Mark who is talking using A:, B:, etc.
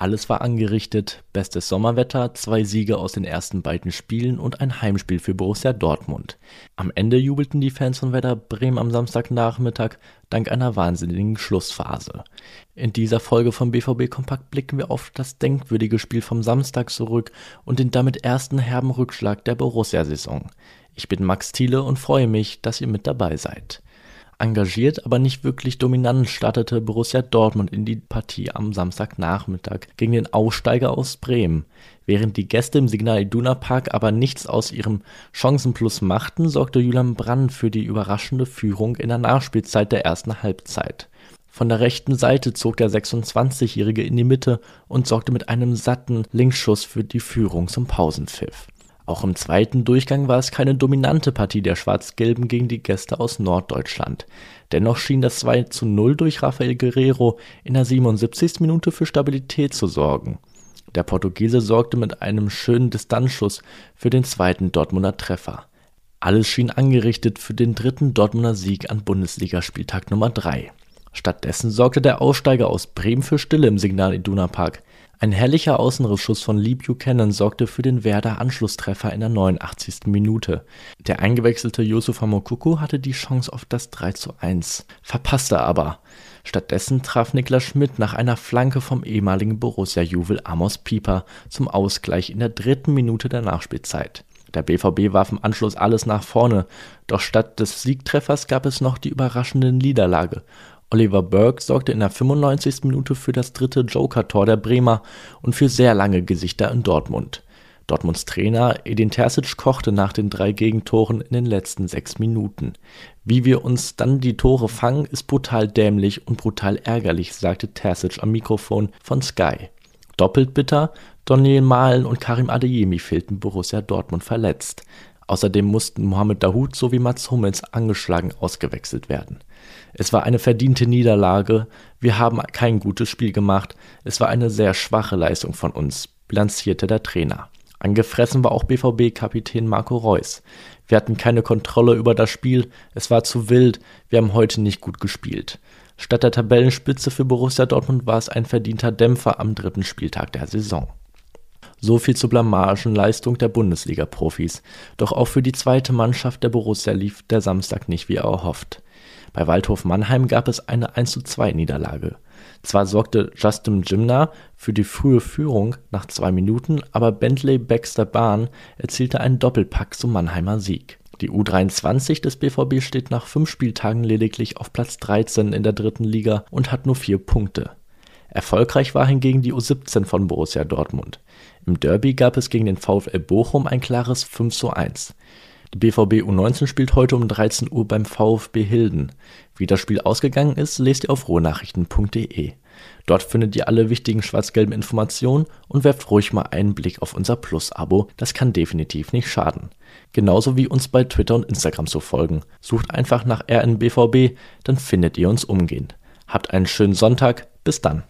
A: Alles war angerichtet, bestes Sommerwetter, zwei Siege aus den ersten beiden Spielen und ein Heimspiel für Borussia Dortmund. Am Ende jubelten die Fans von Werder Bremen am Samstagnachmittag dank einer wahnsinnigen Schlussphase. In dieser Folge vom BVB Kompakt blicken wir auf das denkwürdige Spiel vom Samstag zurück und den damit ersten herben Rückschlag der Borussia-Saison. Ich bin Max Thiele und freue mich, dass ihr mit dabei seid. Engagiert, aber nicht wirklich dominant startete Borussia Dortmund in die Partie am Samstagnachmittag gegen den Aussteiger aus Bremen. Während die Gäste im Signal Iduna Park aber nichts aus ihrem Chancenplus machten, sorgte Julian Brandt für die überraschende Führung in der Nachspielzeit der ersten Halbzeit. Von der rechten Seite zog der 26-Jährige in die Mitte und sorgte mit einem satten Linksschuss für die Führung zum Pausenpfiff. Auch im zweiten Durchgang war es keine dominante Partie der Schwarz-Gelben gegen die Gäste aus Norddeutschland. Dennoch schien das 2 zu 0 durch Rafael Guerrero in der 77. Minute für Stabilität zu sorgen. Der Portugiese sorgte mit einem schönen Distanzschuss für den zweiten Dortmunder Treffer. Alles schien angerichtet für den dritten Dortmunder Sieg an Bundesligaspieltag Nummer 3. Stattdessen sorgte der Aussteiger aus Bremen für Stille im Signal Iduna Park. Ein herrlicher Außenrissschuss von Lee Buchanan sorgte für den Werder-Anschlusstreffer in der 89. Minute. Der eingewechselte Yusufa Mokuku hatte die Chance auf das 3:1, verpasste aber. Stattdessen traf Niklas Schmidt nach einer Flanke vom ehemaligen Borussia-Juwel Amos Pieper zum Ausgleich in der dritten Minute der Nachspielzeit. Der BVB warf im Anschluss alles nach vorne, doch statt des Siegtreffers gab es noch die überraschende Niederlage Oliver Burke sorgte in der 95. Minute für das dritte Joker-Tor der Bremer und für sehr lange Gesichter in Dortmund. Dortmunds Trainer Edin Terzic kochte nach den drei Gegentoren in den letzten sechs Minuten. Wie wir uns dann die Tore fangen, ist brutal dämlich und brutal ärgerlich, sagte Terzic am Mikrofon von Sky. Doppelt bitter, Daniel Mahlen und Karim Adeyemi fehlten Borussia Dortmund verletzt. Außerdem mussten Mohamed Dahoud sowie Mats Hummels angeschlagen ausgewechselt werden. Es war eine verdiente Niederlage, wir haben kein gutes Spiel gemacht, es war eine sehr schwache Leistung von uns, bilanzierte der Trainer. Angefressen war auch BVB-Kapitän Marco Reus. Wir hatten keine Kontrolle über das Spiel, es war zu wild, wir haben heute nicht gut gespielt. Statt der Tabellenspitze für Borussia Dortmund war es ein verdienter Dämpfer am dritten Spieltag der Saison. So viel zur Blamagenleistung der Bundesliga-Profis. Doch auch für die zweite Mannschaft der Borussia lief der Samstag nicht wie erhofft. Bei Waldhof Mannheim gab es eine 1:2 Niederlage. Zwar sorgte Justin Jimna für die frühe Führung nach zwei Minuten, aber Bentley Baxter Bahn erzielte einen Doppelpack zum Mannheimer Sieg. Die U23 des BVB steht nach fünf Spieltagen lediglich auf Platz 13 in der dritten Liga und hat nur vier Punkte. Erfolgreich war hingegen die U17 von Borussia Dortmund. Im Derby gab es gegen den VfL Bochum ein klares 5:1. Die BVB U19 spielt heute um 13 Uhr beim VfB Hilden. Wie das Spiel ausgegangen ist, lest ihr auf ruhrnachrichten.de. Dort findet ihr alle wichtigen schwarz-gelben Informationen und werft ruhig mal einen Blick auf unser Plus-Abo, das kann definitiv nicht schaden. Genauso wie uns bei Twitter und Instagram zu folgen. Sucht einfach nach RNBVB, dann findet ihr uns umgehend. Habt einen schönen Sonntag, bis dann.